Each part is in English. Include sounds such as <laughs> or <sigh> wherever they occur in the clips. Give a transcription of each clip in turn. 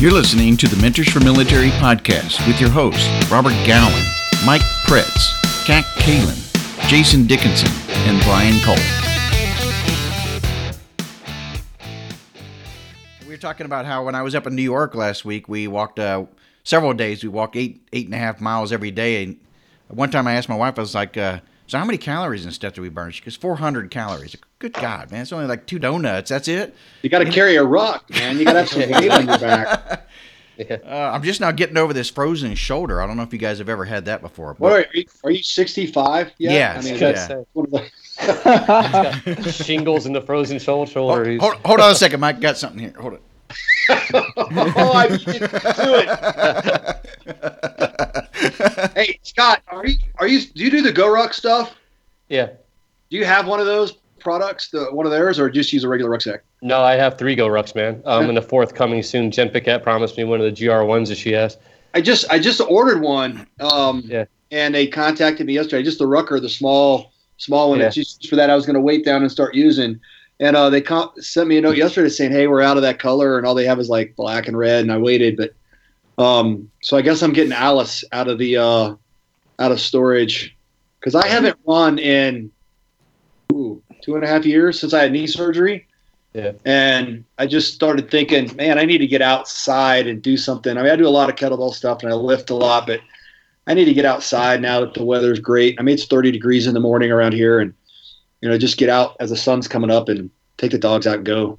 You're listening to the Mentors for Military podcast with your hosts, Robert Gowan, Mike Pretz, Kat Kalin, Jason Dickinson, and Brian Cole. We were talking about how when I was up in New York last week, we walked uh, several days. We walked eight, eight and a half miles every day. And one time I asked my wife, I was like, uh, so how many calories and stuff do we burn? She goes, 400 calories. Good God, man. It's only like two donuts. That's it. You got to carry a rock, man. You got to have some weight on your <laughs> back. Uh, I'm just now getting over this frozen shoulder. I don't know if you guys have ever had that before. What are you, are you 65 yet? Yeah, I mean, yeah. that's one of the- <laughs> He's got shingles in the frozen shoulder. shoulder. Hold, hold, hold on a second, Mike. Got something here. Hold it. <laughs> oh, I beat you to it. <laughs> hey, Scott, are you are you do you do the GoRuck stuff? Yeah. Do you have one of those products, the one of theirs, or just use a regular rucksack? No, I have three GoRucks, man. Um, Yeah. and the fourth coming soon. Jen Piquette promised me one of the GR ones that she has. I just I just ordered one. Um, Yeah. And they contacted me yesterday. Just the Rucker, the small small one. Yeah. It's just for that I was going to wait down and start using. And uh, they con- sent me a note yesterday saying, "Hey, we're out of that color, and all they have is like black and red." And I waited, but um, so I guess I'm getting Alice out of the uh, out of storage because I haven't run in ooh, two and a half years since I had knee surgery. Yeah. And I just started thinking, man, I need to get outside and do something. I mean, I do a lot of kettlebell stuff and I lift a lot, but I need to get outside now that the weather's great. I mean, it's 30 degrees in the morning around here, and you know, just get out as the sun's coming up and take the dogs out and go.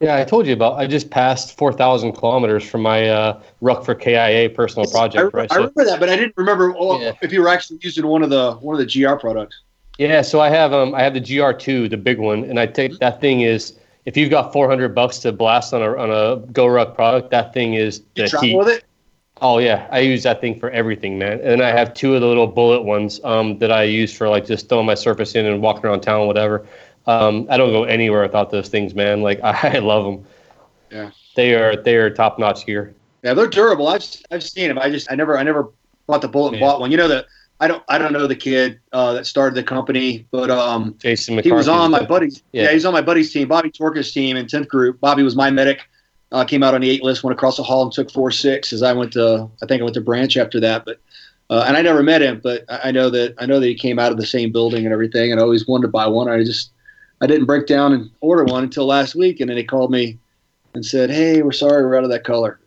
Yeah, I told you about. I just passed four thousand kilometers from my uh, Ruck for KIA personal I, project. re- Right. I So, remember that, but I didn't remember oh, Yeah. if you were actually using one of the one of the GR products. yeah, so I have um I have the GR2, the big one, and I take that thing is if you've got four hundred bucks to blast on a on a Go Ruck product, that thing is You the heat. Oh yeah, I use that thing for everything, man. And I have two of the little bullet ones um, that I use for like just throwing my surface in and walking around town, whatever. Um, I don't go anywhere without those things, man. Like <laughs> I love them. Yeah. they are they are top notch gear. Yeah, they're durable. I've I've seen them. I just I never I never bought the bullet and Yeah. bought one. You know that I don't I don't know the kid uh, that started the company, but um, Jason McCarthy. he was on my buddy's. Yeah. Yeah. he was on my buddy's team, Bobby Torka's team in tenth group. Bobby was my medic. Uh, came out on the eight list, went across the hall and took four six. As I went to, I think I went to branch after that, but uh, and I never met him, but I I know that I know that he came out of the same building and everything, and I always wanted to buy one. I just I didn't break down and order one until last week, and then he called me and said, "Hey, we're sorry, we're out of that color."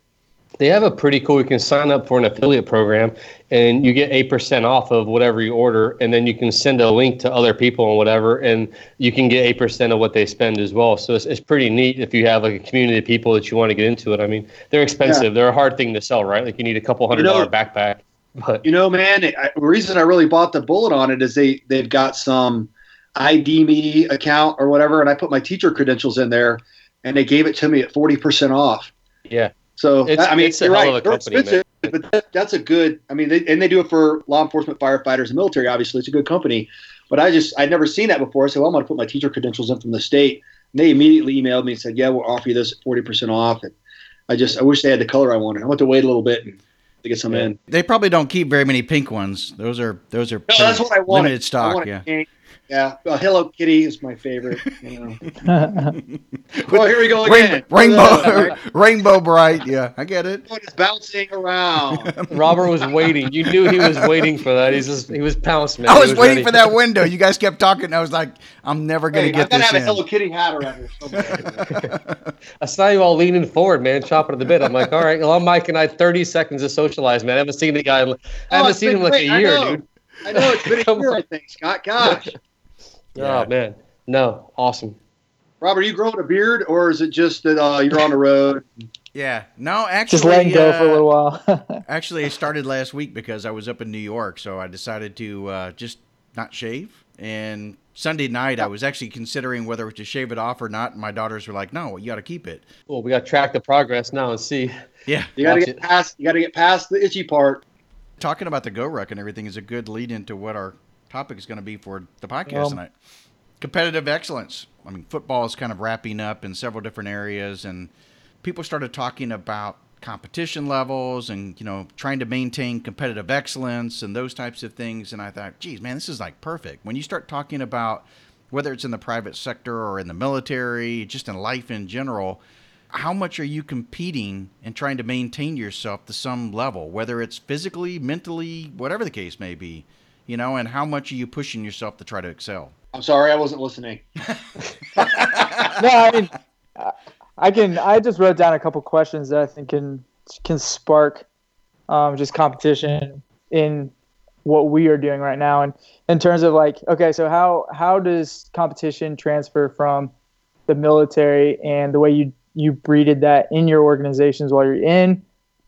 They have a pretty cool. You can sign up for an affiliate program, and you get eight percent off of whatever you order, and then you can send a link to other people and whatever, and you can get eight percent of what they spend as well. So it's, it's pretty neat if you have like a community of people that you want to get into it. I mean, they're expensive. They're a hard thing to sell, right? Like you need a couple hundred You know- dollar backpack, but You know, man, I, the reason I really bought the bullet on it is they they've got some ID me account or whatever, and I put my teacher credentials in there, and they gave it to me at forty percent off. yeah, So It's- I mean, it's a you're hell right, of a they're company, expensive, but that, that's a good. I mean, they, and they do it for law enforcement, firefighters, and military. Obviously, it's a good company. But I just I'd never seen that before. So well, I'm going to put my teacher credentials in from the state. And they immediately emailed me and said, "Yeah, we'll offer you this at forty percent off." And I just I wish they had the color I wanted. I want to wait a little bit and to get some Yeah. in. They probably don't keep very many pink ones. Those are those are No, that's pretty what I wanted. limited I stock. wanted Yeah. pink. Yeah. Well, Hello Kitty is my favorite. You know. well, <laughs> oh, here we go again. Rain, rainbow, <laughs> Rainbow Brite. Yeah, I get it. What is bouncing around? <laughs> Robert was waiting. You knew he was waiting for that. He's just he was pouncing. man. I He was waiting ready. for that window. You guys kept talking. I was like, I'm never gonna Hey, get I've got to this have a in. Hello Kitty hat around here somewhere. I saw you all leaning forward, man, chopping at the bit. I'm like, all right, well, I'm Mike and I had 30 seconds to socialize, man. I haven't seen the guy. I Oh, haven't it's seen him like great. a I year, know. dude. I know it's been a Come year. I think, Scott. Gosh. Yeah. Oh man, no, awesome. Robert, are you growing a beard, or is it just that uh, you're on the road? Yeah. No, actually, Just letting go for a uh, little while. <laughs> Actually, I started last week because I was up in New York, so I decided to uh, just not shave. And Sunday night, I was actually considering whether to shave it off or not. And my daughters were like, "No, you got to keep it." Well, we got to track the progress now and see. Yeah. You got to get it. past. You got to get past the itchy part. Talking about the Go Ruck and everything is a good lead into what our topic is going to be for the podcast tonight. Competitive excellence. I mean, football is kind of wrapping up in several different areas, and people started talking about competition levels and you know trying to maintain competitive excellence and those types of things. And I thought, geez, man, this is like perfect. When you start talking about whether it's in the private sector or in the military, just in life in general, how much are you competing and trying to maintain yourself to some level, whether it's physically, mentally, whatever the case may be, you know, and how much are you pushing yourself to try to excel? I'm sorry, I wasn't listening. <laughs> no, I mean, I can. I just wrote down a couple questions that I think can can spark um, just competition in what we are doing right now. And in terms of like, okay, so how how does competition transfer from the military and the way you you breeded that in your organizations while you're in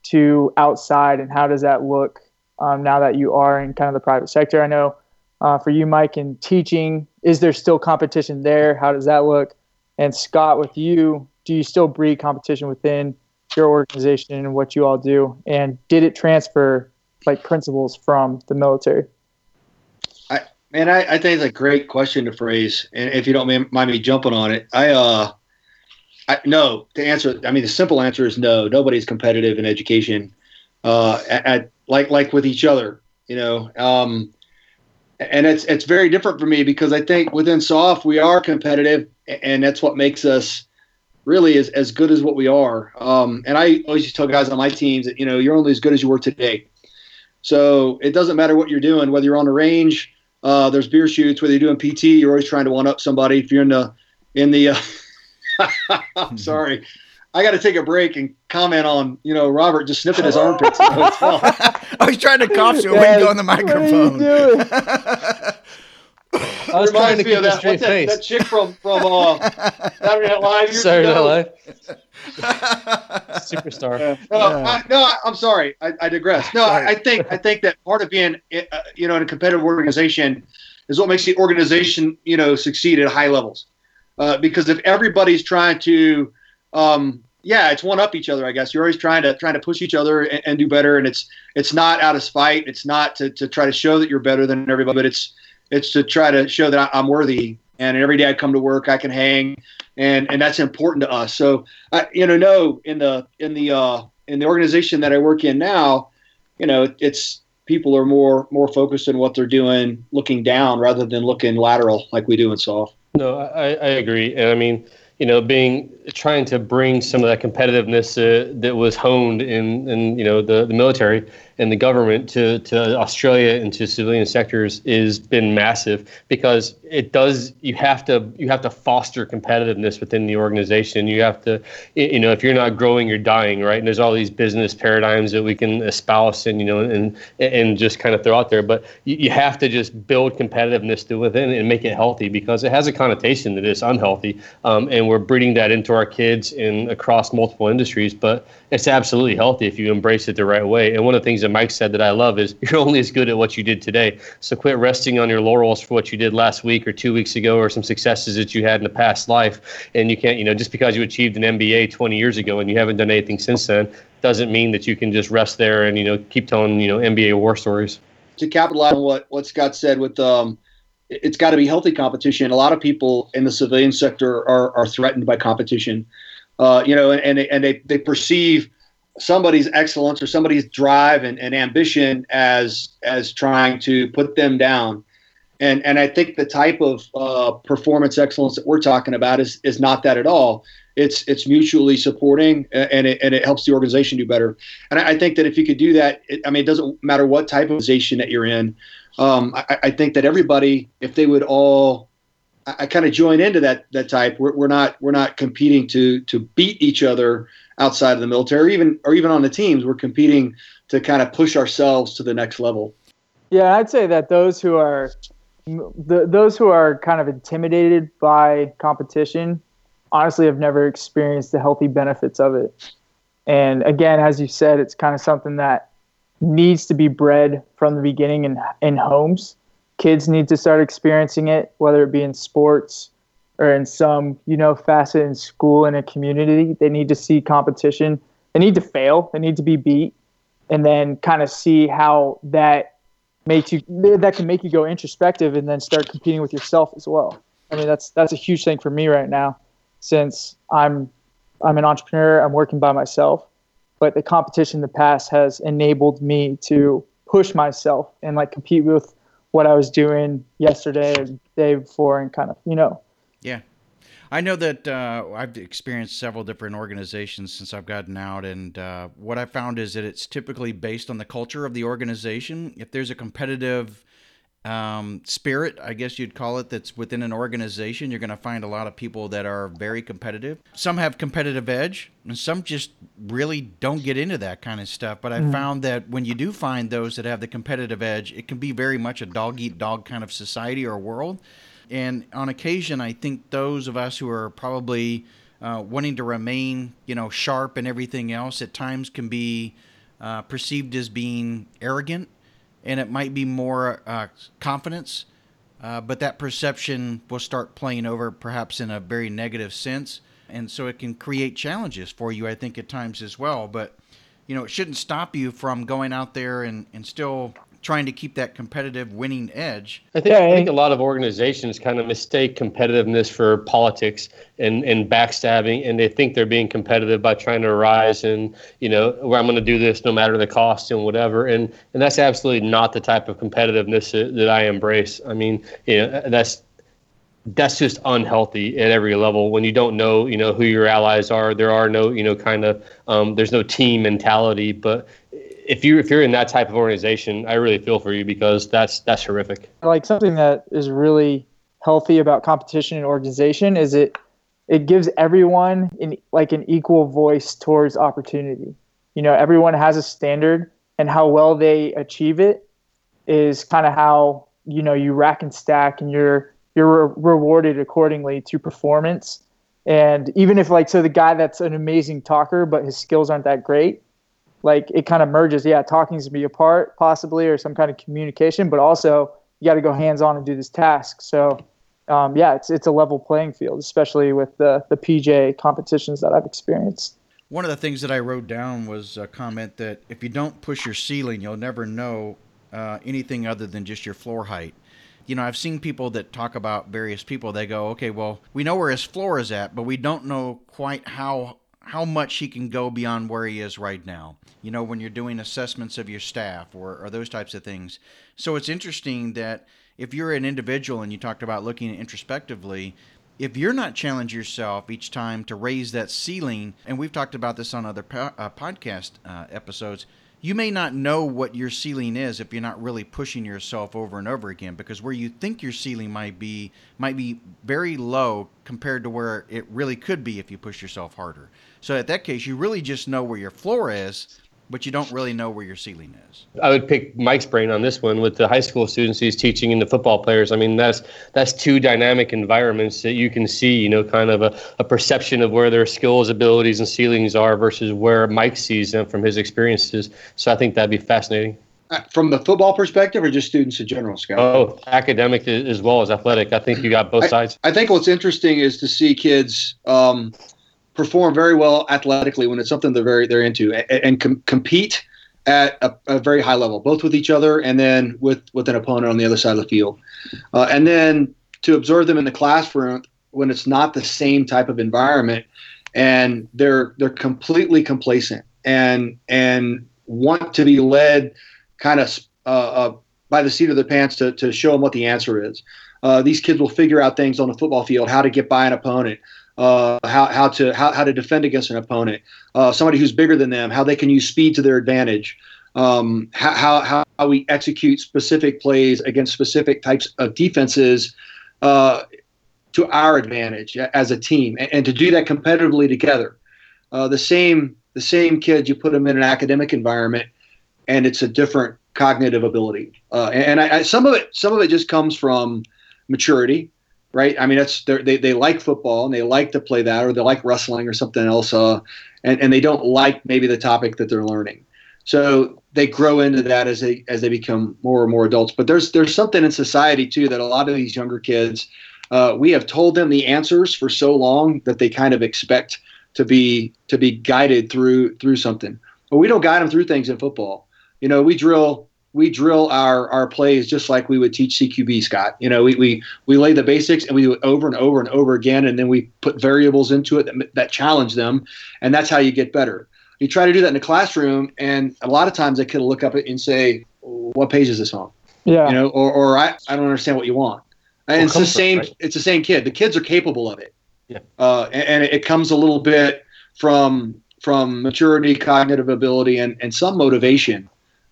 to outside, and how does that look um, now that you are in kind of the private sector? I know uh, for you, Mike, in teaching, is there still competition there? How does that look? And Scott, with you, do you still breed competition within your organization and what you all do? And did it transfer like principles from the military? I man, I, I think it's a great question to phrase, and if you don't mind me jumping on it, I uh, I no to answer. I mean, the simple answer is no. Nobody's competitive in education, uh, at, like like with each other, you know. Um, and it's it's very different for me because I think within SOF we are competitive, and that's what makes us really as, as good as what we are. Um, and I always just tell guys on my teams that you know you're only as good as you were today. So it doesn't matter what you're doing, whether you're on the range, uh, there's beer shoots, whether you're doing PT, you're always trying to one up somebody. If you're in the in the, uh, <laughs> I'm sorry, I got to take a break and comment on you know Robert just sniffing his armpits. <laughs> I was trying to cough so yeah, we go on the microphone. I was trying to keep a straight that, face. That chick from from uh, Saturday Night Live. Saturday Night Live. Superstar. Yeah. No, yeah. I, no, I'm sorry. I, I digress. No, I, I, think I think that part of being uh, you know in a competitive organization is what makes the organization you know succeed at high levels. Uh, because if everybody's trying to um, yeah, it's one up each other. I guess you're always trying to trying to push each other and, and, do better, and it's it's not out of spite. It's not to, to try to show that you're better than everybody, but it's it's to try to show that I'm worthy. And every day I come to work, I can hang, and and that's important to us. So I, you know, no, in the in the uh, in the organization that I work in now, you know, it's people are more more focused on what they're doing, looking down rather than looking lateral like we do in SOF. No, I, I agree, and I mean you know, being trying to bring some of that competitiveness uh, that was honed in, in you know the, the military and the government to, to Australia and to civilian sectors is been massive because it does you have to you have to foster competitiveness within the organization. You have to you know if you're not growing, you're dying, right? And there's all these business paradigms that we can espouse and you know and and just kind of throw out there, but you, you have to just build competitiveness to within and make it healthy because it has a connotation that is unhealthy, um, and we're breeding that into our kids in across multiple industries. But it's absolutely healthy if you embrace it the right way. And one of the things that Mike said that I love is <laughs> you're only as good at what you did today. So quit resting on your laurels for what you did last week or two weeks ago or some successes that you had in the past life. And you can't, you know, just because you achieved an MBA 20 years ago and you haven't done anything since then doesn't mean that you can just rest there and, you know, keep telling, you know, MBA war stories. To capitalize on what, what Scott said with, um, it's got to be healthy competition. A lot of people in the civilian sector are, are threatened by competition. Uh, you know, and, and, they, and they, they perceive somebody's excellence or somebody's drive and, and ambition as as trying to put them down. And and I think the type of uh, performance excellence that we're talking about is is not that at all. It's it's mutually supporting and it, and it helps the organization do better. And I, I think that if you could do that, it, I mean, it doesn't matter what type of organization that you're in. Um, I, I, think that everybody, if they would all, I, I kind of join into that that type. We're, we're not we're not competing to to beat each other outside of the military, or even or even on the teams, we're competing to kind of push ourselves to the next level. Yeah, I'd say that those who are the, those who are kind of intimidated by competition honestly have never experienced the healthy benefits of it. And again, as you said, it's kind of something that needs to be bred from the beginning in in homes. Kids need to start experiencing it, whether it be in sports or in some you know facet in school and a community. They need to see competition. They need to fail. They need to be beat and then kind of see how that makes you that can make you go introspective and then start competing with yourself as well. I mean that's that's a huge thing for me right now since i'm i'm an entrepreneur. I'm working by myself but the competition in the past has enabled me to push myself and like compete with what i was doing yesterday the day before and kind of you know Yeah. I know that uh, I've experienced several different organizations since I've gotten out, and uh, what I found is that it's typically based on the culture of the organization. If there's a competitive um, spirit, I guess you'd call it, that's within an organization, you're going to find a lot of people that are very competitive. Some have competitive edge, and some just really don't get into that kind of stuff. But I mm. found that when you do find those that have the competitive edge, it can be very much a dog eat dog kind of society or world. And on occasion, I think those of us who are probably uh, wanting to remain, you know, sharp and everything else at times can be uh, perceived as being arrogant, and it might be more uh, confidence. Uh, but that perception will start playing over, perhaps in a very negative sense, and so it can create challenges for you. I think at times as well. But you know, it shouldn't stop you from going out there and, and still trying to keep that competitive winning edge. I think, I think a lot of organizations kind of mistake competitiveness for politics and, and backstabbing, and they think they're being competitive by trying to rise and, you know, where I'm going to do this no matter the cost and whatever. And, and that's absolutely not the type of competitiveness that, that I embrace. I mean, you know, that's that's just unhealthy at every level when you don't know you know who your allies are there are no you know kind of um, there's no team mentality but if you if you're in that type of organization, I really feel for you because that's that's horrific. Like something that is really healthy about competition and organization is it it gives everyone in like an equal voice towards opportunity. You know, everyone has a standard and how well they achieve it is kind of how, you know, you rack and stack and you're you're re- rewarded accordingly to performance. And even if like so the guy that's an amazing talker but his skills aren't that great, like it kind of merges. Yeah, talking's to be a part possibly or some kind of communication, but also you got to go hands on and do this task. So um, yeah, it's it's a level playing field, especially with the the PJ competitions that I've experienced. One of the things that I wrote down was a comment that if you don't push your ceiling, you'll never know uh, anything other than just your floor height. You know, I've seen people that talk about various people. They go, okay, well, we know where his floor is at, but we don't know quite how how much he can go beyond where he is right now. You know, when you're doing assessments of your staff or, or those types of things. So it's interesting that if you're an individual and you talked about looking introspectively, if you're not challenging yourself each time to raise that ceiling, and we've talked about this on other po- uh, podcast uh, episodes, you may not know what your ceiling is if you're not really pushing yourself over and over again because where you think your ceiling might be might be very low compared to where it really could be if you push yourself harder. So at that case, you really just know where your floor is, but you don't really know where your ceiling is. I would pick Mike's brain on this one with the high school students he's teaching and the football players. I mean, that's that's two dynamic environments that you can see, you know, kind of a, a perception of where their skills, abilities, and ceilings are versus where Mike sees them from his experiences. So I think that'd be fascinating. Uh, from the football perspective, or just students in general, Scott? Oh, academic as well as athletic. I think you got both sides. I, I think what's interesting is to see kids um, perform very well athletically when it's something they're very they're into and, and com- compete at a, a, very high level, both with each other and then with with an opponent on the other side of the field, uh, and then to observe them in the classroom when it's not the same type of environment, and they're they're completely complacent and and want to be led kind of uh, uh, by the seat of their pants to to show them what the answer is. Uh, these kids will figure out things on the football field, how to get by an opponent, uh, how, how to how, how to defend against an opponent, uh, somebody who's bigger than them, how they can use speed to their advantage, um, how, how, how we execute specific plays against specific types of defenses uh, to our advantage as a team, and, and to do that competitively together. Uh, the same the same kids you put them in an academic environment, and it's a different cognitive ability. Uh, and I, I, some of it some of it just comes from maturity right? I mean, that's they they like football and they like to play that, or they like wrestling or something else, uh, and and they don't like maybe the topic that they're learning. So they grow into that as they as they become more and more adults. But there's there's something in society too that a lot of these younger kids, uh, we have told them the answers for so long that they kind of expect to be to be guided through through something. But we don't guide them through things in football. You know, we drill we drill our our plays just like we would teach CQB, Scott. You know, we we we lay the basics and we do it over and over and over again, and then we put variables into it that, that challenge them, and that's how you get better. You try to do that in the classroom, and a lot of times a kid will look up it and say, "What page is this on?" Yeah, you know, or or I, I don't understand what you want. And well, it's the same. Right? It's the same kid. The kids are capable of it. Yeah. Uh, and, and, it comes a little bit from from maturity, cognitive ability, and, and some motivation,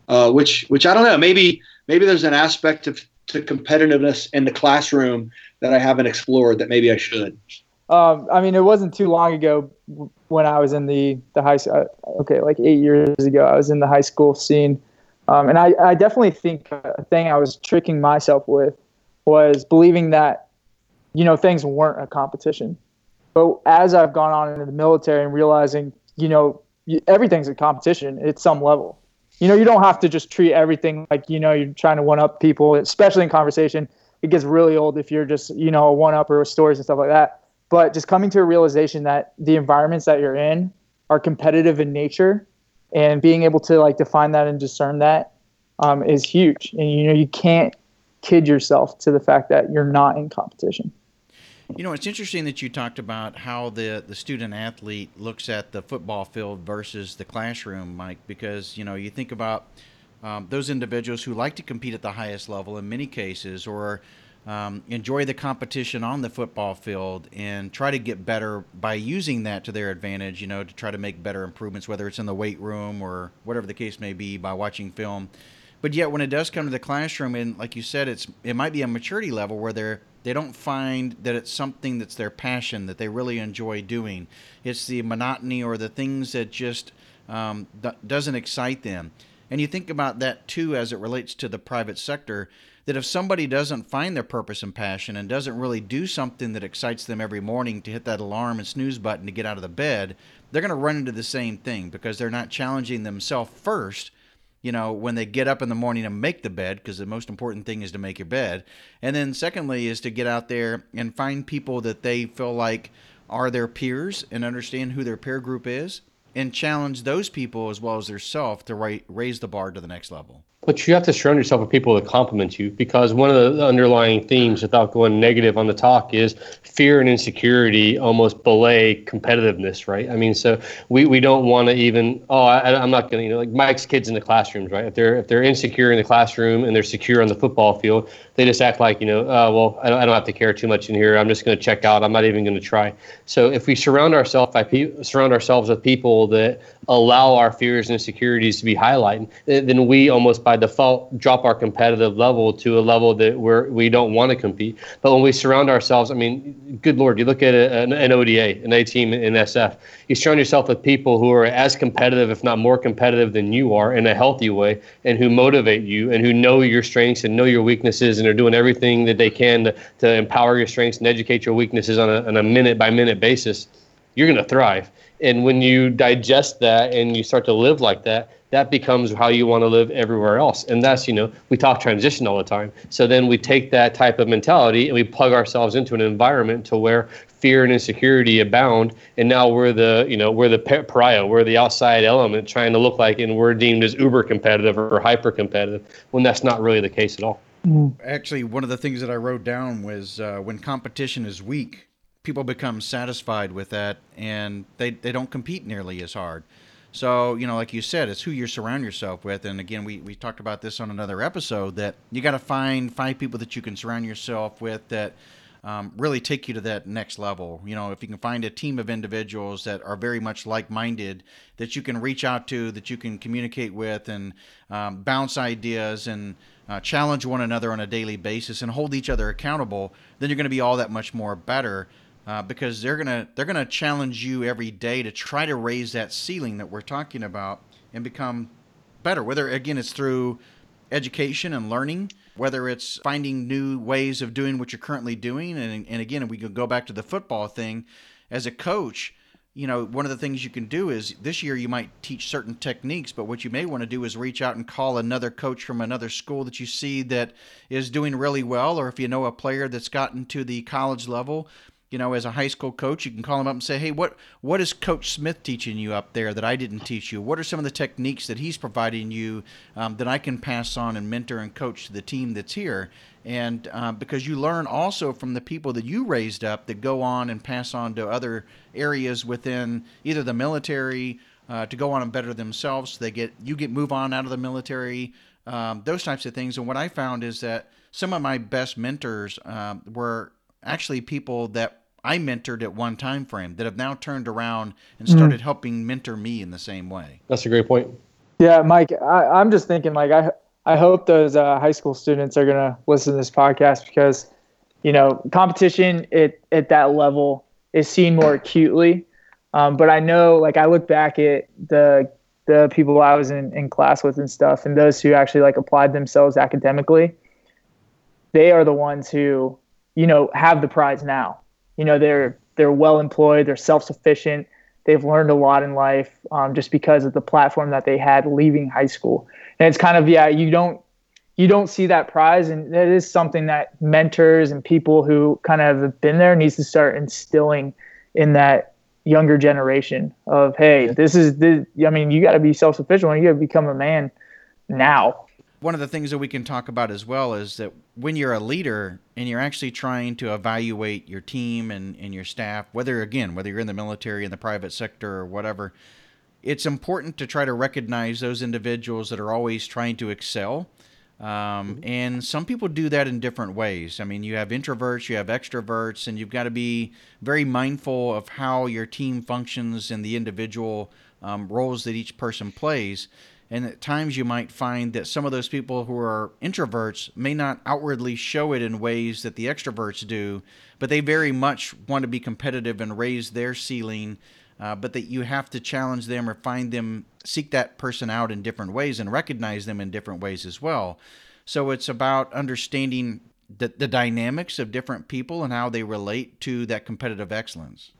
uh, which which I don't know. Maybe maybe there's an aspect of to competitiveness in the classroom that I haven't explored that maybe I should. Um, I mean, it wasn't too long ago when I was in the the high uh, okay, like eight years ago, I was in the high school scene, um, and I, I definitely think a thing I was tricking myself with was believing that you know things weren't a competition. But as I've gone on into the military and realizing, you know, everything's a competition at some level. You know, you don't have to just treat everything like you know you're trying to one up people, especially in conversation. It gets really old if you're just you know a one up or stories and stuff like that. But just coming to a realization that the environments that you're in are competitive in nature and being able to like define that and discern that um, is huge. And you know you can't kid yourself to the fact that you're not in competition you know it's interesting that you talked about how the the student athlete looks at the football field versus the classroom mike because you know you think about um, those individuals who like to compete at the highest level in many cases or um, enjoy the competition on the football field and try to get better by using that to their advantage, you know, to try to make better improvements, whether it's in the weight room or whatever the case may be by watching film. But yet, when it does come to the classroom, and like you said, it's it might be a maturity level where they're they don't find that it's something that's their passion that they really enjoy doing. It's the monotony or the things that just um, doesn't excite them. And you think about that too as it relates to the private sector that if somebody doesn't find their purpose and passion and doesn't really do something that excites them every morning to hit that alarm and snooze button to get out of the bed, they're going to run into the same thing because they're not challenging themselves first. You know, when they get up in the morning and make the bed, because the most important thing is to make your bed. And then, secondly, is to get out there and find people that they feel like are their peers and understand who their peer group is and challenge those people as well as their self to raise the bar to the next level. But you have to surround yourself with people that compliment you because one of the underlying themes, without going negative on the talk, is fear and insecurity almost belay competitiveness, right? I mean, so we, we don't want to even, oh, I, am not going to, you know, like Mike's kids in the classrooms, right? If they're if they're insecure in the classroom and they're secure on the football field, they just act like, you know, uh, well, I don't, I don't have to care too much in here. I'm just going to check out. I'm not even going to try. So if we surround ourselves by pe- surround ourselves with people that allow our fears and insecurities to be highlighted, then we almost by default drop our competitive level to a level that we're we don't want to compete. But when we surround ourselves, I mean, good lord, you look at an, an ODA, an A team in SF. You surround yourself with people who are as competitive, if not more competitive, than you are in a healthy way, and who motivate you and who know your strengths and know your weaknesses and are doing everything that they can to, to empower your strengths and educate your weaknesses on a, on a minute by minute basis. You're going to thrive and when you digest that and you start to live like that that becomes how you want to live everywhere else. And that's you know we talk transition all the time. So then we take that type of mentality and we plug ourselves into an environment to where fear and insecurity abound. And now we're the you know we're the pariah we're the outside element trying to look like and we're deemed as uber competitive or hyper competitive when that's not really the case at all. Actually one of the things that i wrote down was uh, when competition is weak people become satisfied with that and they, they don't compete nearly as hard. So, you know, like you said, it's who you surround yourself with. And again, we, we talked about this on another episode that you got to find five people that you can surround yourself with that um, really take you to that next level. You know, if you can find a team of individuals that are very much like minded that you can reach out to, that you can communicate with and um, bounce ideas and uh, challenge one another on a daily basis and hold each other accountable, then you're going to be all that much more better uh, because they're gonna they're gonna challenge you every day to try to raise that ceiling that we're talking about and become better. Whether again it's through education and learning, whether it's finding new ways of doing what you're currently doing, and and again we can go back to the football thing. As a coach, you know one of the things you can do is this year you might teach certain techniques, but what you may want to do is reach out and call another coach from another school that you see that is doing really well, or if you know a player that's gotten to the college level, you know, as a high school coach, you can call him up and say, "Hey, what what is Coach Smith teaching you up there that I didn't teach you? What are some of the techniques that he's providing you um, that I can pass on and mentor and coach to the team that's here?" And uh, because you learn also from the people that you raised up that go on and pass on to other areas within either the military uh, to go on and better themselves. They get you get move on out of the military. Um, those types of things. And what I found is that some of my best mentors um, were actually people that I mentored at one time frame that have now turned around and Mm-hmm. started helping mentor me in the same way. That's a great point. Yeah, Mike, I, I'm just thinking like I I hope those uh, high school students are gonna listen to this podcast because you know competition at at that level is seen more acutely. Um, but I know like I look back at the the people I was in, in class with and stuff, and those who actually like applied themselves academically, they are the ones who you know have the prize now. You know they're they're well employed, they're self sufficient, they've learned a lot in life um, just because of the platform that they had leaving high school. And it's kind of yeah, you don't you don't see that prize, and that is something that mentors and people who kind of have been there needs to start instilling in that younger generation of hey, this is the I mean you got to be self sufficient. You got to become a man now. One of the things that we can talk about as well is that when you're a leader and you're actually trying to evaluate your team and, and your staff, whether again, whether you're in the military, in the private sector, or whatever, it's important to try to recognize those individuals that are always trying to excel. Um, and some people do that in different ways. I mean, you have introverts, you have extroverts, and you've got to be very mindful of how your team functions and the individual um, roles that each person plays. And at times you might find that some of those people who are introverts may not outwardly show it in ways that the extroverts do, but they very much want to be competitive and raise their ceiling. Uh, but that you have to challenge them or find them, seek that person out in different ways and recognize them in different ways as well. So it's about understanding the, the dynamics of different people and how they relate to that competitive excellence.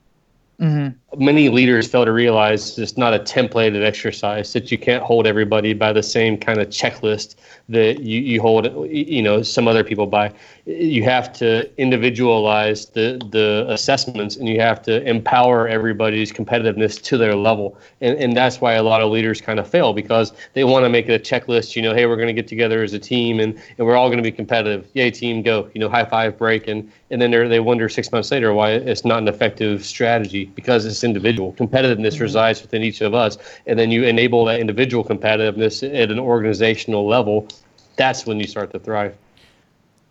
Mm-hmm. Many leaders fail to realize it's not a templated exercise that you can't hold everybody by the same kind of checklist that you, you hold you know some other people by. You have to individualize the the assessments and you have to empower everybody's competitiveness to their level. And and that's why a lot of leaders kind of fail because they want to make it a checklist, you know, hey, we're going to get together as a team and, and we're all going to be competitive. Yay, team, go. You know, high five, break and and then they wonder 6 months later why it's not an effective strategy because it's individual. Competitiveness resides within each of us and then you enable that individual competitiveness at an organizational level. That's when you start to thrive.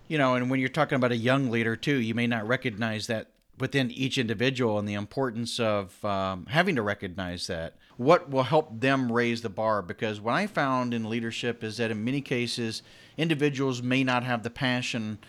You know, and when you're talking about a young leader too, you may not recognize that within each individual and the importance of um, having to recognize that. What will help them raise the bar? Because what I found in leadership is that in many cases, individuals may not have the passion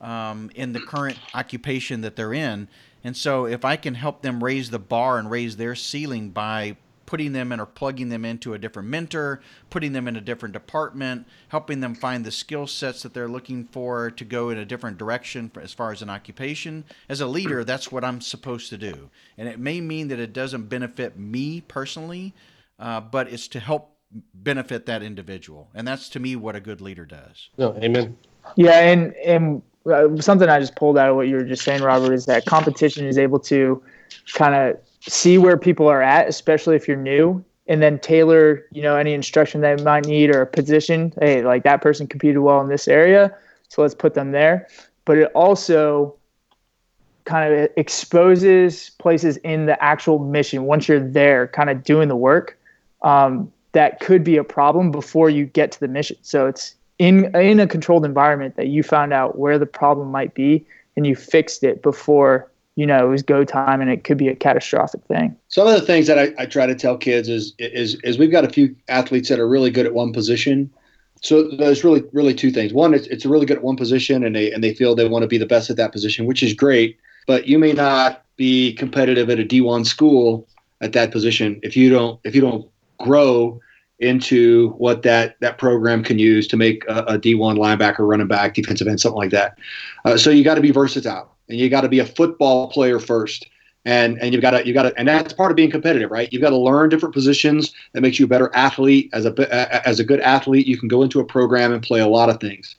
um, in the current occupation that they're in. And so, if I can help them raise the bar and raise their ceiling by putting them in or plugging them into a different mentor, putting them in a different department, helping them find the skill sets that they're looking for to go in a different direction for, as far as an occupation. As a leader, that's what I'm supposed to do. And it may mean that it doesn't benefit me personally, uh, but it's to help benefit that individual. And that's to me what a good leader does. No, amen. Yeah, and and something I just pulled out of what you were just saying, Robert, is that competition is able to kind of see where people are at, especially if you're new, and then tailor, you know, any instruction they might need or a position. Hey, like that person competed well in this area, so let's put them there. But it also kind of exposes places in the actual mission once you're there, kind of doing the work. Um, that could be a problem before you get to the mission. So it's in in a controlled environment that you found out where the problem might be and you fixed it before you know it was go time and it could be a catastrophic thing. Some of the things that I, I try to tell kids is, is is we've got a few athletes that are really good at one position. So there's really really two things. One, it's it's really good at one position and they and they feel they want to be the best at that position, which is great. But you may not be competitive at a D1 school at that position if you don't if you don't grow into what that that program can use to make a a D1 linebacker, running back, defensive end, something like that. Uh, so you got to be versatile, and you got to be a football player first, and and you've got to you got to, and that's part of being competitive, right? You've got to learn different positions that makes you a better athlete. As a as a good athlete, you can go into a program and play a lot of things.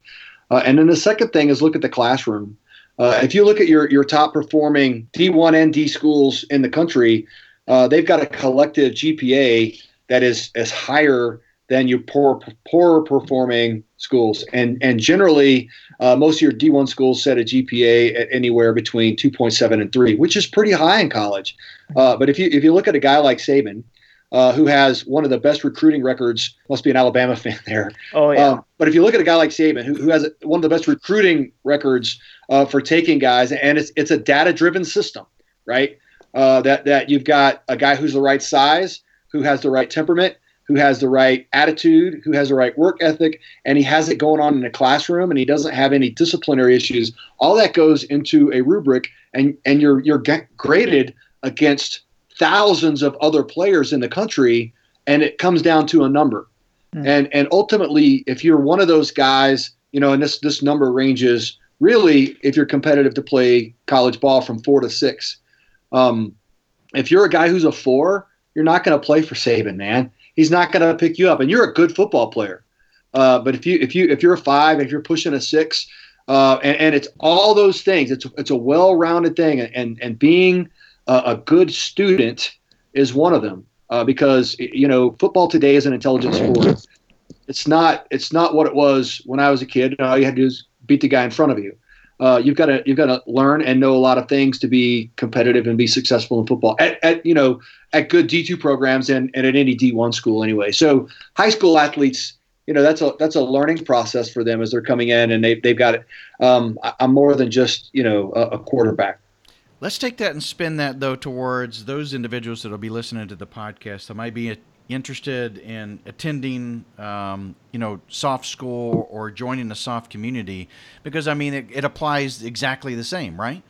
Uh, and then the second thing is look at the classroom. Uh, if you look at your your top performing D1 and D schools in the country, uh, they've got a collective GPA that is is higher than your poor poorer performing schools. And and generally, uh, most of your D1 schools set a GPA at anywhere between 2.7 and 3, which is pretty high in college. Uh, but if you if you look at a guy like Saban, uh, who has one of the best recruiting records, must be an Alabama <laughs> fan there. Oh yeah. Um, but if you look at a guy like Saban, who, who has one of the best recruiting records uh, for taking guys, and it's it's a data driven system. right? Uh, that that you've got a guy who's the right size, who has the right temperament, who has the right attitude, who has the right work ethic, and he has it going on in a classroom, and he doesn't have any disciplinary issues. All that goes into a rubric, and and you're you're graded against thousands of other players in the country, and it comes down to a number. Mm. And and ultimately, if you're one of those guys, you know, and this this number ranges really if you're competitive to play college ball from four to six. Um, if you're a guy who's a four, you're not going to play for Saban, man. He's not going to pick you up, and you're a good football player. Uh, but if you if you if you're a five, if you're pushing a six, uh, and, and, it's all those things, it's it's a well-rounded thing, and and being a, a good student is one of them uh, because you know football today is an intelligent sport. It's not it's not what it was when I was a kid. All you had to do is beat the guy in front of you. Uh, you've got to you've got to learn and know a lot of things to be competitive and be successful in football at, at you know at good D two programs and, and at any D one school anyway. So high school athletes, you know, that's a that's a learning process for them as they're coming in and they they've got it. Um, I'm more than just you know a, a quarterback. Let's take that and spin that though towards those individuals that will be listening to the podcast that might be interested in attending, um, you know, SOF school or joining the SOF community, because I mean it, it applies exactly the same, right?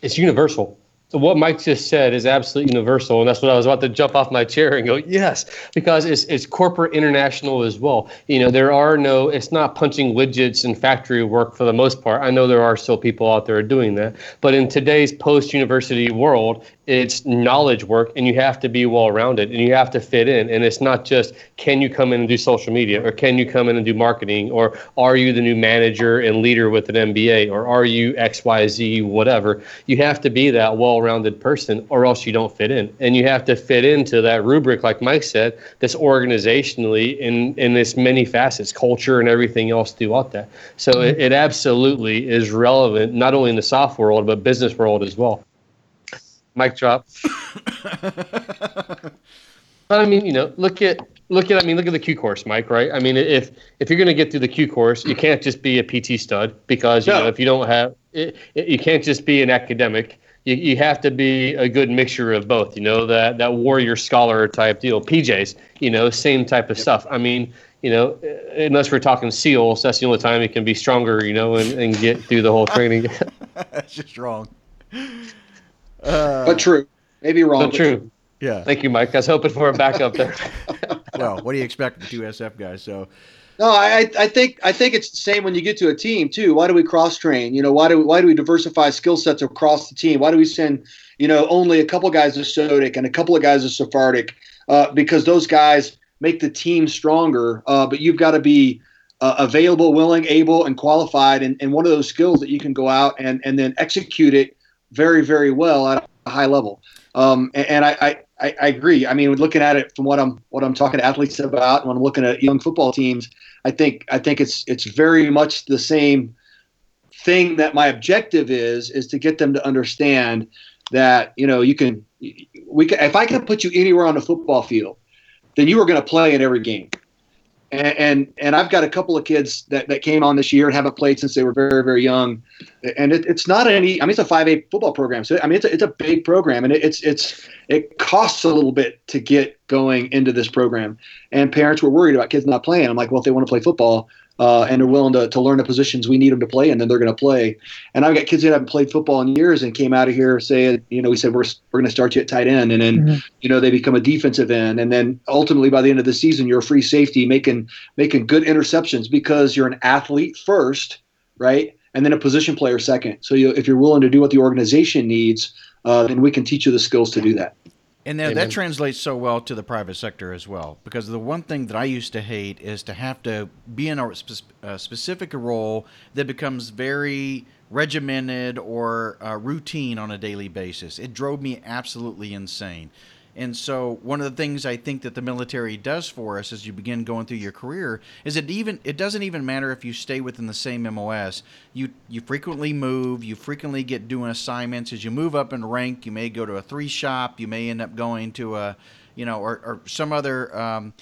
It's universal. So what Mike just said is absolutely universal, and that's what I was about to jump off my chair and go, yes, because it's it's corporate international as well. You know, there are no, it's not punching widgets and factory work for the most part. I know there are still people out there doing that, but in today's post-university world, it's knowledge work and you have to be well rounded and you have to fit in. And it's not just can you come in and do social media or can you come in and do marketing or are you the new manager and leader with an MBA or are you XYZ whatever. You have to be that well rounded person or else you don't fit in. And you have to fit into that rubric like Mike said that's organizationally in in this many facets culture and everything else throughout that. So it, it absolutely is relevant not only in the SOF world but business world as well Mic drop. <laughs> but I mean, you know, look at look at I mean, look at the Q course, Mike. Right? I mean, if if you're going to get through the Q course, you can't just be a PT stud because you no. know if you don't have it, it, you can't just be an academic. You, you have to be a good mixture of both. You know that that warrior scholar type deal. PJs, you know, same type of yep. stuff. I mean, you know, unless we're talking SEALs, that's the only time you can be stronger, you know, and, and get through the whole training. <laughs> that's just wrong. Uh, but true. Maybe wrong. But, but true. true. Yeah. Thank you, Mike. I was hoping for a backup there. <laughs> well, what do you expect from two SF guys? So. No, I, I think I think it's the same when you get to a team too. Why do we cross train? You know, why do we, why do we diversify skill sets across the team? Why do we send you know only a couple guys of SOTIC and a couple of guys of Sephardic? Uh, because those guys make the team stronger. Uh, but you've got to be uh, available, willing, able, and qualified, and, and one of those skills that you can go out and and then execute it very, very well at a high level. Um, and, and I, I, I, agree. I mean, looking at it from what I'm what I'm talking to athletes about when I'm looking at young football teams, I think I think it's it's very much the same thing that my objective is is to get them to understand that you know you can we can if I can put you anywhere on the football field, then you are going to play in every game and, and, I've got a couple of kids that, that came on this year and haven't played since they were very very young, and it, it's not any. I mean, it's a five A football program, so I mean, it's a, it's a big program, and it, it's it's it costs a little bit to get going into this program, and parents were worried about kids not playing. I'm like, well, if they want to play football, uh, and are willing to, to learn the positions we need them to play and then they're going to play. And I've got kids that haven't played football in years and came out of here saying, you know, we said we're we're going to start you at tight end, and then mm-hmm. you know they become a defensive end, and then ultimately by the end of the season you're a free safety making making good interceptions because you're an athlete first, right, and then a position player second. So you, if you're willing to do what the organization needs, uh, then we can teach you the skills to do that. And that, that translates so well to the private sector as well. Because the one thing that I used to hate is to have to be in a, spe- a specific role that becomes very regimented or uh, routine on a daily basis. It drove me absolutely insane. And so one of the things I think that the military does for us as you begin going through your career is it even it doesn't even matter if you stay within the same MOS. You you frequently move, you frequently get doing assignments. As you move up in rank, you may go to a three shop, you may end up going to a you know or, or some other um,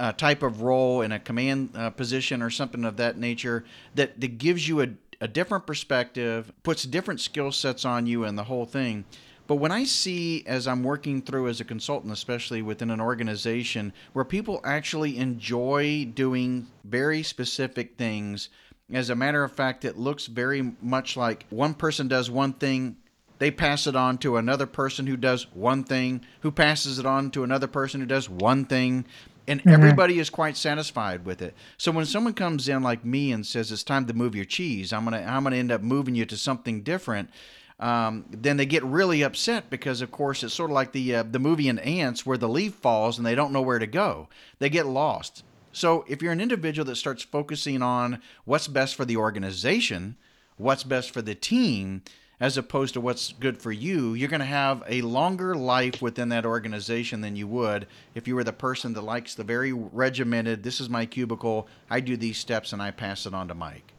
uh, type of role in a command uh, position or something of that nature that, that gives you a, a different perspective, puts different skill sets on you, and the whole thing. But when I see, as I'm working through as a consultant, especially within an organization, where people actually enjoy doing very specific things, as a matter of fact, it looks very much like one person does one thing, they pass it on to another person who does one thing, who passes it on to another person who does one thing, and mm-hmm. everybody is quite satisfied with it. So when someone comes in like me and says it's time to move your cheese, I'm gonna I'm gonna end up moving you to something different um, then they get really upset because, of course, it's sort of like the uh, the movie in Ants where the leaf falls and they don't know where to go. They get lost. So if you're an individual that starts focusing on what's best for the organization, what's best for the team, as opposed to what's good for you, you're going to have a longer life within that organization than you would if you were the person that likes the very regimented, this is my cubicle, I do these steps and I pass it on to Mike.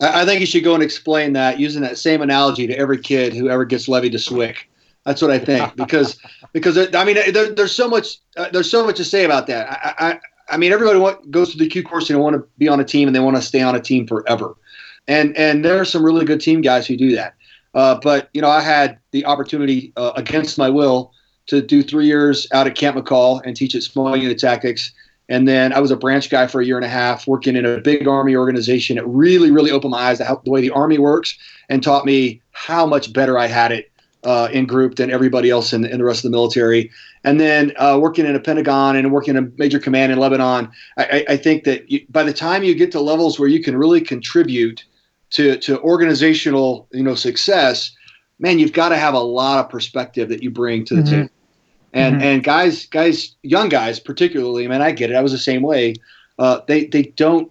I think you should go and explain that using that same analogy to every kid who ever gets levied to SWCS. That's what I think <laughs> because because I mean there, there's so much uh, there's so much to say about that. I I, I mean everybody want, goes to the Q course and they want to be on a team and they want to stay on a team forever, and and there are some really good team guys who do that. Uh, but you know I had the opportunity uh, against my will to do three years out at Camp Mackall and teach at small unit tactics and then I was a branch guy for a year and a half, working in a big Army organization. It really, really opened my eyes to how, the way the Army works and taught me how much better I had it uh, in group than everybody else in, in, the rest of the military. And then uh, working in a Pentagon and working in a major command in Lebanon, I, I think that you, by the time you get to levels where you can really contribute to, to organizational you know success, man, you've got to have a lot of perspective that you bring to the mm-hmm. team. And mm-hmm. and guys, guys, young guys particularly, man, I get it. I was the same way. Uh, they they don't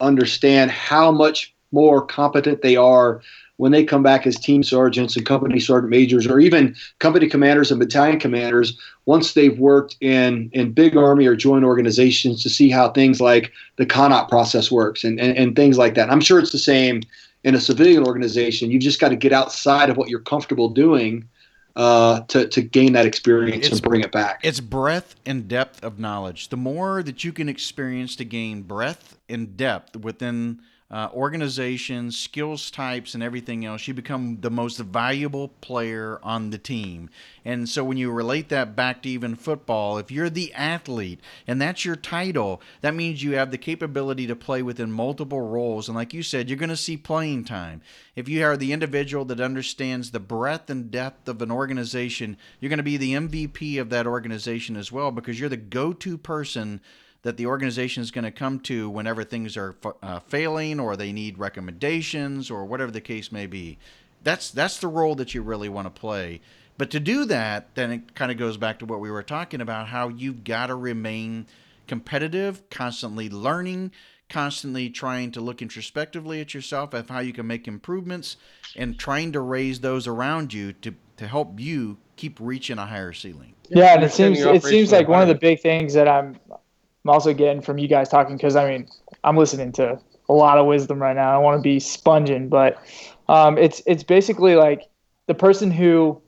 understand how much more competent they are when they come back as team sergeants and company sergeant majors, or even company commanders and battalion commanders, once they've worked in in big army or joint organizations to see how things like the CONOP process works and, and, and things like that. And I'm sure it's the same in a civilian organization. You've just got to get outside of what you're comfortable doing uh, to, to gain that experience it's, and bring it back. It's breadth and depth of knowledge. The more that you can experience to gain breadth and depth within uh, organizations, skills types, and everything else, you become the most valuable player on the team. And so when you relate that back to even football, if you're the athlete and that's your title, that means you have the capability to play within multiple roles. And like you said, you're going to see playing time. If you are the individual that understands the breadth and depth of an organization, you're going to be the MVP of that organization as well because you're the go to person that the organization is going to come to whenever things are uh, failing or they need recommendations or whatever the case may be. That's that's the role that you really want to play. But to do that, then it kind of goes back to what we were talking about how you've got to remain competitive, constantly learning, constantly trying to look introspectively at yourself of how you can make improvements and trying to raise those around you to to help you keep reaching a higher ceiling. Yeah, and it seems it seems like one of the big things that I'm I'm also getting from you guys talking because I mean I'm listening to a lot of wisdom right now. I want to be sponging, but um, it's it's basically like the person who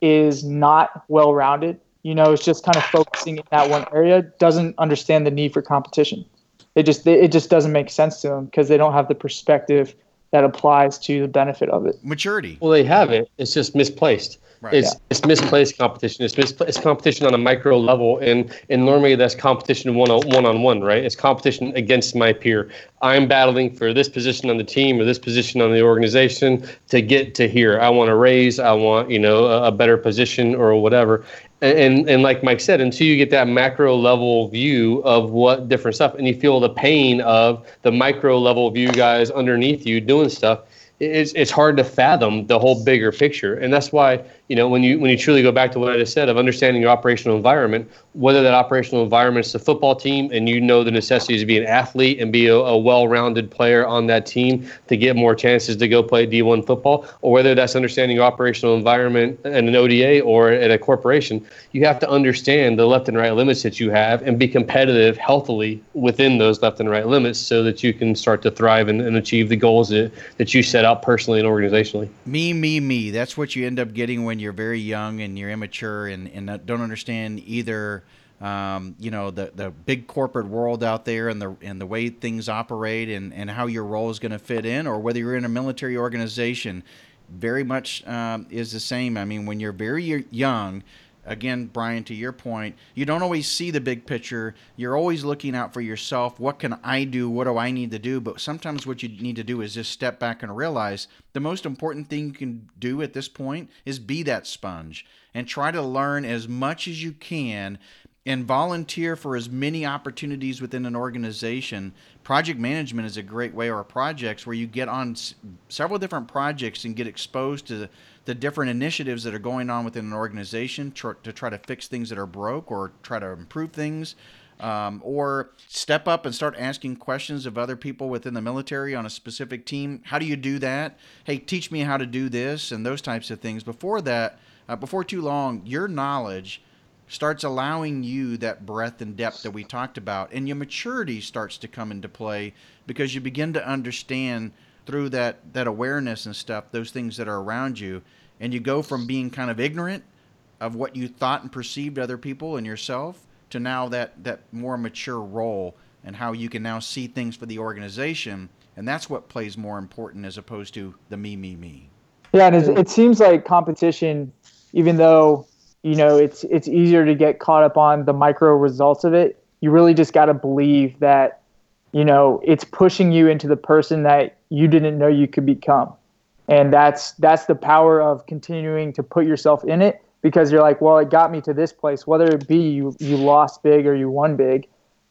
is not well rounded, you know, is just kind of focusing in that one area, doesn't understand the need for competition. It just it just doesn't make sense to them because they don't have the perspective that applies to the benefit of it. Maturity. Well, they have it. It's just misplaced. Right. It's yeah. it's misplaced competition. It's it's competition on a micro level, and and normally that's competition one on one on one, right? It's competition against my peer. I'm battling for this position on the team or this position on the organization to get to here. I want to raise. I want you know a, a better position or whatever. And, and and like Mike said, until you get that macro level view of what different stuff, and you feel the pain of the micro level view guys underneath you doing stuff it's it's hard to fathom the whole bigger picture, and that's why you know when you when you truly go back to what I just said of understanding your operational environment, whether that operational environment is the football team, and you know the necessity to be an athlete and be a, a well-rounded player on that team to get more chances to go play D1 football, or whether that's understanding your operational environment in an ODA or at a corporation, you have to understand the left and right limits that you have and be competitive healthily within those left and right limits so that you can start to thrive and, and achieve the goals that, that you set out personally and organizationally. Me, me, me. That's what you end up getting when you're very young and you're immature and, and don't understand either um, you know the the big corporate world out there and the and the way things operate and and how your role is going to fit in, or whether you're in a military organization, very much um, is the same. I mean, when you're very young. Again, Brian, to your point, you don't always see the big picture. You're always looking out for yourself. What can I do? What do I need to do? But sometimes what you need to do is just step back and realize the most important thing you can do at this point is be that sponge and try to learn as much as you can and volunteer for as many opportunities within an organization. Project management is a great way, or projects where you get on s- several different projects and get exposed to the, different initiatives that are going on within an organization tr- to try to fix things that are broke or try to improve things. Um, or step up and start asking questions of other people within the military on a specific team. How do you do that? Hey, teach me how to do this and those types of things. Before that, uh, before too long, your knowledge starts allowing you that breadth and depth that we talked about, and your maturity starts to come into play because you begin to understand through that that awareness and stuff those things that are around you, and you go from being kind of ignorant of what you thought and perceived other people and yourself to now that that more mature role and how you can now see things for the organization, and that's what plays more important as opposed to the me me me. Yeah, and it seems like competition, even though you know it's it's easier to get caught up on the micro results of it. You really just got to believe that you know it's pushing you into the person that you didn't know you could become, and that's that's the power of continuing to put yourself in it because you're like, well, it got me to this place, whether it be you you lost big or you won big.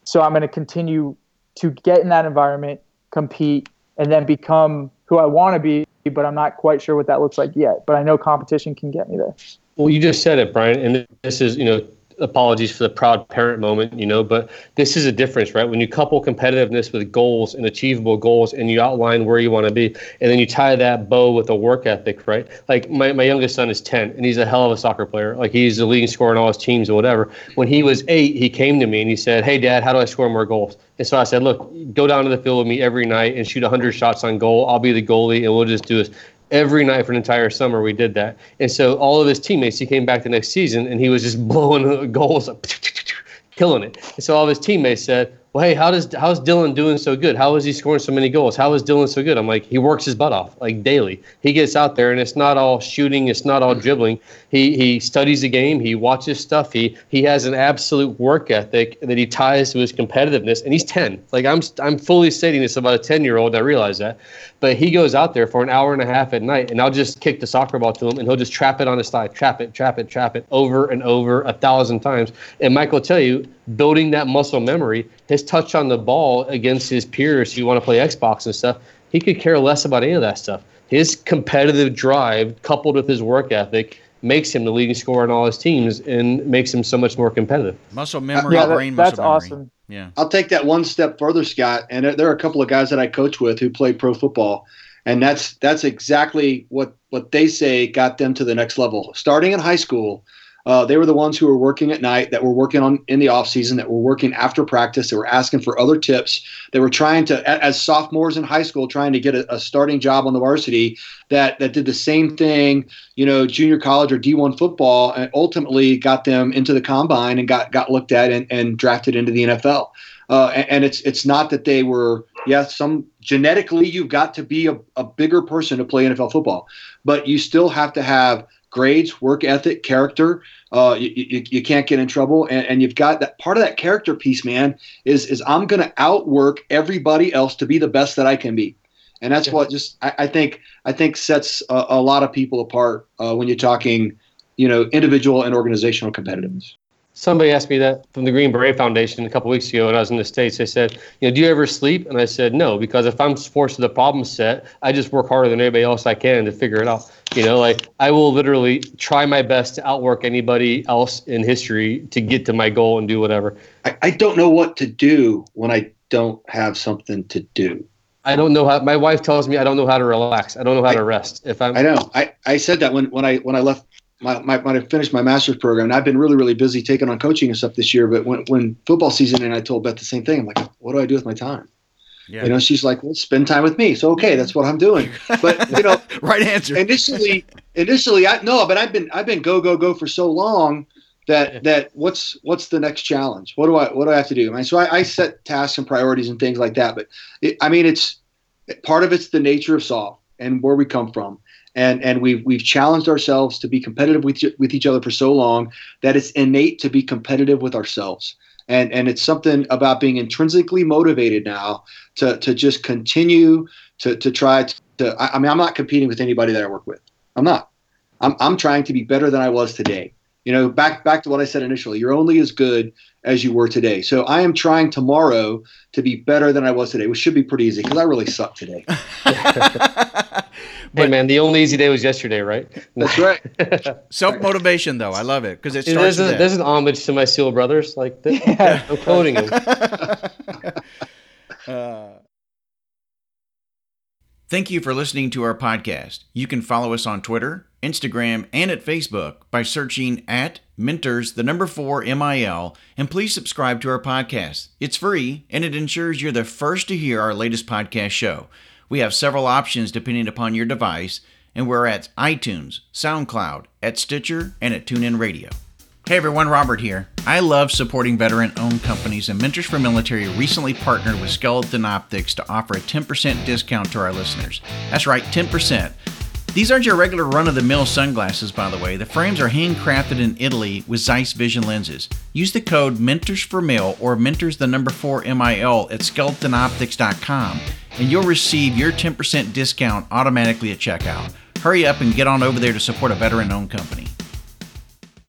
So I'm going to continue to get in that environment, compete, and then become who I want to be, but I'm not quite sure what that looks like yet. But I know competition can get me there. Well, you just said it, Brian, and this is, you know, apologies for the proud parent moment, you know, but this is a difference, right? When you couple competitiveness with goals and achievable goals and you outline where you want to be, and then you tie that bow with a work ethic, right? Like my, my youngest son is 10 and he's a hell of a soccer player. Like he's the leading scorer in all his teams or whatever. When he was eight, he came to me and he said, Hey, dad, how do I score more goals? And so I said, Look, go down to the field with me every night and shoot 100 shots on goal. I'll be the goalie and we'll just do this every night for an entire summer we did that. And so all of his teammates he came back the next season and he was just <laughs> blowing goals up <laughs> killing it. And so all of his teammates said well hey how does how's dylan doing so good? How is he scoring so many goals? How is dylan so good? I'm like he works his butt off like daily. He gets out there and it's not all shooting it's not all dribbling he he studies the game. He watches stuff. He he has an absolute work ethic that he ties to his competitiveness. And he's 10 like i'm i'm fully stating this about a 10 year old i realize that. But he goes out there for an hour and a half at night, and I'll just kick the soccer ball to him, and he'll just trap it on his thigh, trap it, trap it, trap it over and over a thousand times. And Mike will tell you, building that muscle memory, his touch on the ball against his peers who want to play Xbox and stuff, he could care less about any of that stuff. His competitive drive, coupled with his work ethic, makes him the leading scorer on all his teams and makes him so much more competitive. Muscle uh, memory, Yeah, that- brain that's muscle memory. awesome. Yeah. I'll take that one step further, Scott. And there- there are a couple of guys that I coach with who play pro football, and that's that's exactly what what they say got them to the next level. Starting in high school, uh, they were the ones who were working at night, that were working on in the off season, that were working after practice, that were asking for other tips. They were trying to, as sophomores in high school, trying to get a, a starting job on the varsity. That that did the same thing, you know, junior college or D1 football, and ultimately got them into the combine and got got looked at and, and drafted into the NFL. Uh, and, and it's it's not that they were yes some genetically you've got to be a, a bigger person to play NFL football, but you still have to have grades, work ethic, character. Uh, you, you, you can't get in trouble, and, and you've got that part of that character piece, man. Is is I'm going to outwork everybody else to be the best that I can be, and that's what just I, I think I think sets a, a lot of people apart uh, when you're talking, you know, individual and organizational competitiveness. Somebody asked me that from the Green Beret Foundation a couple weeks ago when I was in the States. They said, you know, do you ever sleep? And I said, no, because if I'm forced with a problem set, I just work harder than anybody else I can to figure it out. You know, like I will literally try my best to outwork anybody else in history to get to my goal and do whatever. I, I don't know what to do when I don't have something to do. I don't know how. My wife tells me I don't know how to relax. I don't know how to rest. If I'm, I know. I, I said that when, when I when I left my, my when I finished my master's program. And I've been really really busy taking on coaching and stuff this year. But when when football season and I told Beth the same thing. I'm like, what do I do with my time? Yeah. You know, she's like, well, spend time with me. So okay, that's what I'm doing. But you know, <laughs> right answer. initially initially I no, but I've been I've been go go go for so long that Yeah. that what's what's the next challenge? What do I what do I have to do? I mean, so I, I set tasks and priorities and things like that. But it, I mean, it's part of it's the nature of SOF and where we come from, and and we've we've challenged ourselves to be competitive with each- with each other for so long that it's innate to be competitive with ourselves. And and it's something about being intrinsically motivated now to to just continue to to try to. I, I mean, I'm not competing with anybody that I work with. I'm not. I'm I'm trying to be better than I was today. You know, back back to what I said initially. You're only as good as you were today. So I am trying tomorrow to be better than I was today, which should be pretty easy because I really suck today. <laughs> <laughs> hey man, the only easy day was yesterday, right? That's right. <laughs> Self motivation, though, I love it because it Dude, starts there's, with a, there's an homage to my Seal brothers. Like, this, <laughs> Yeah. I'm quoting them. <laughs> Uh, Thank you for listening to our podcast. You can follow us on Twitter, Instagram, and at Facebook by searching at Mentors, the number four MIL, and please subscribe to our podcast. It's free and it ensures you're the first to hear our latest podcast show. We have several options depending upon your device, and we're at iTunes, SoundCloud, at Stitcher, and at TuneIn Radio. Hey everyone, Robert here. I love supporting veteran owned companies, and Mentors for Military recently partnered with Skeleton Optics to offer a 10% discount to our listeners. That's right, 10%. These aren't your regular run of the mill sunglasses, by the way. The frames are handcrafted in Italy with Zeiss Vision lenses. Use the code Mentors for or Mentors the number 4 MIL at skeletonoptics.com and you'll receive your 10% discount automatically at checkout. Hurry up and get on over there to support a veteran owned company.